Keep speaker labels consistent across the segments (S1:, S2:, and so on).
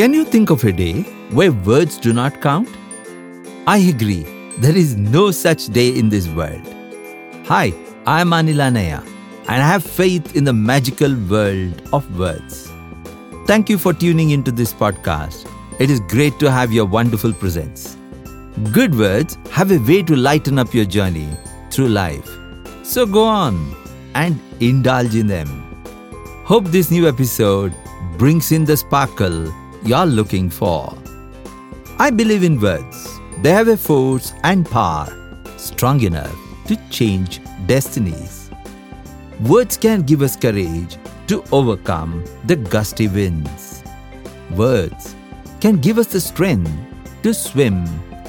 S1: Can you think of a day where words do not count? I agree, there is no such day in this world. Hi, I am Anil Annaiah, and I have faith in the magical world of words. Thank you for tuning into this podcast. It is great to have your wonderful presence. Good words have a way to lighten up your journey through life. So go on and indulge in them. Hope this new episode brings in the sparkle you're looking for. I believe in words. They have a force and power strong enough to change destinies. Words can give us courage to overcome the gusty winds. Words can give us the strength to swim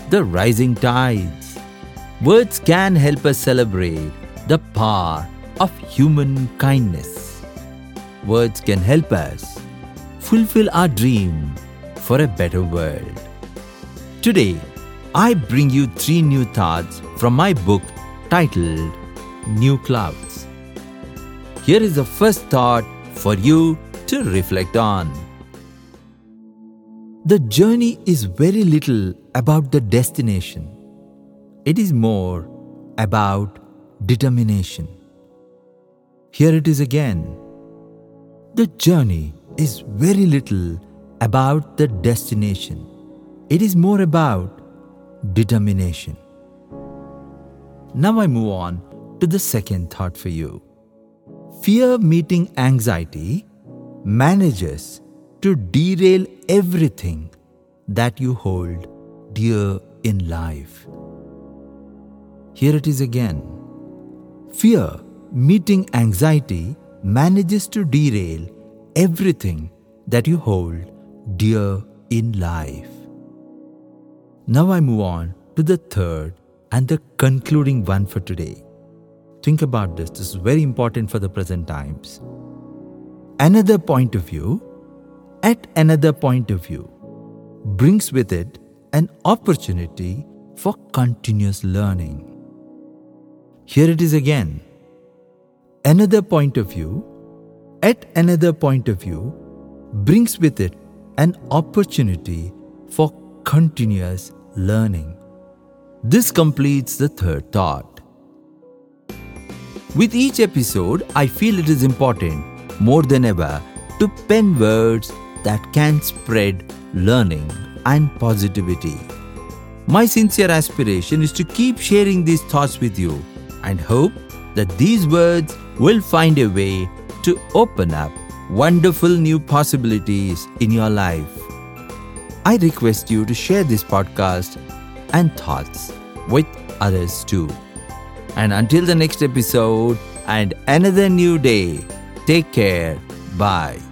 S1: the rising tides. Words can help us celebrate the power of human kindness. Words can help us fulfill our dream for a better world. Today, I bring you three new thoughts from my book titled New Clouds. Here is the first thought for you to reflect on. The journey is very little about the destination, it is more about determination. Here it is again. The journey is very little about the destination, it is more about determination. Now I move on to the second thought for you. Fear meeting anxiety manages to derail everything that you hold dear in life. Here it is again. Fear meeting anxiety manages to derail everything that you hold dear in life. Now I move on to the third and the concluding one for today. Think about this, this is very important for the present times. Another point of view, at another point of view, brings with it an opportunity for continuous learning. Here it is again. Another point of view, at another point of view, brings with it an opportunity for continuous learning. This completes the third thought. With each episode, I feel it is important more than ever to pen words that can spread learning and positivity. My sincere aspiration is to keep sharing these thoughts with you and hope that these words will find a way to open up wonderful new possibilities in your life. I request you to share this podcast and thoughts with others too. And until the next episode and another new day, take care. Bye.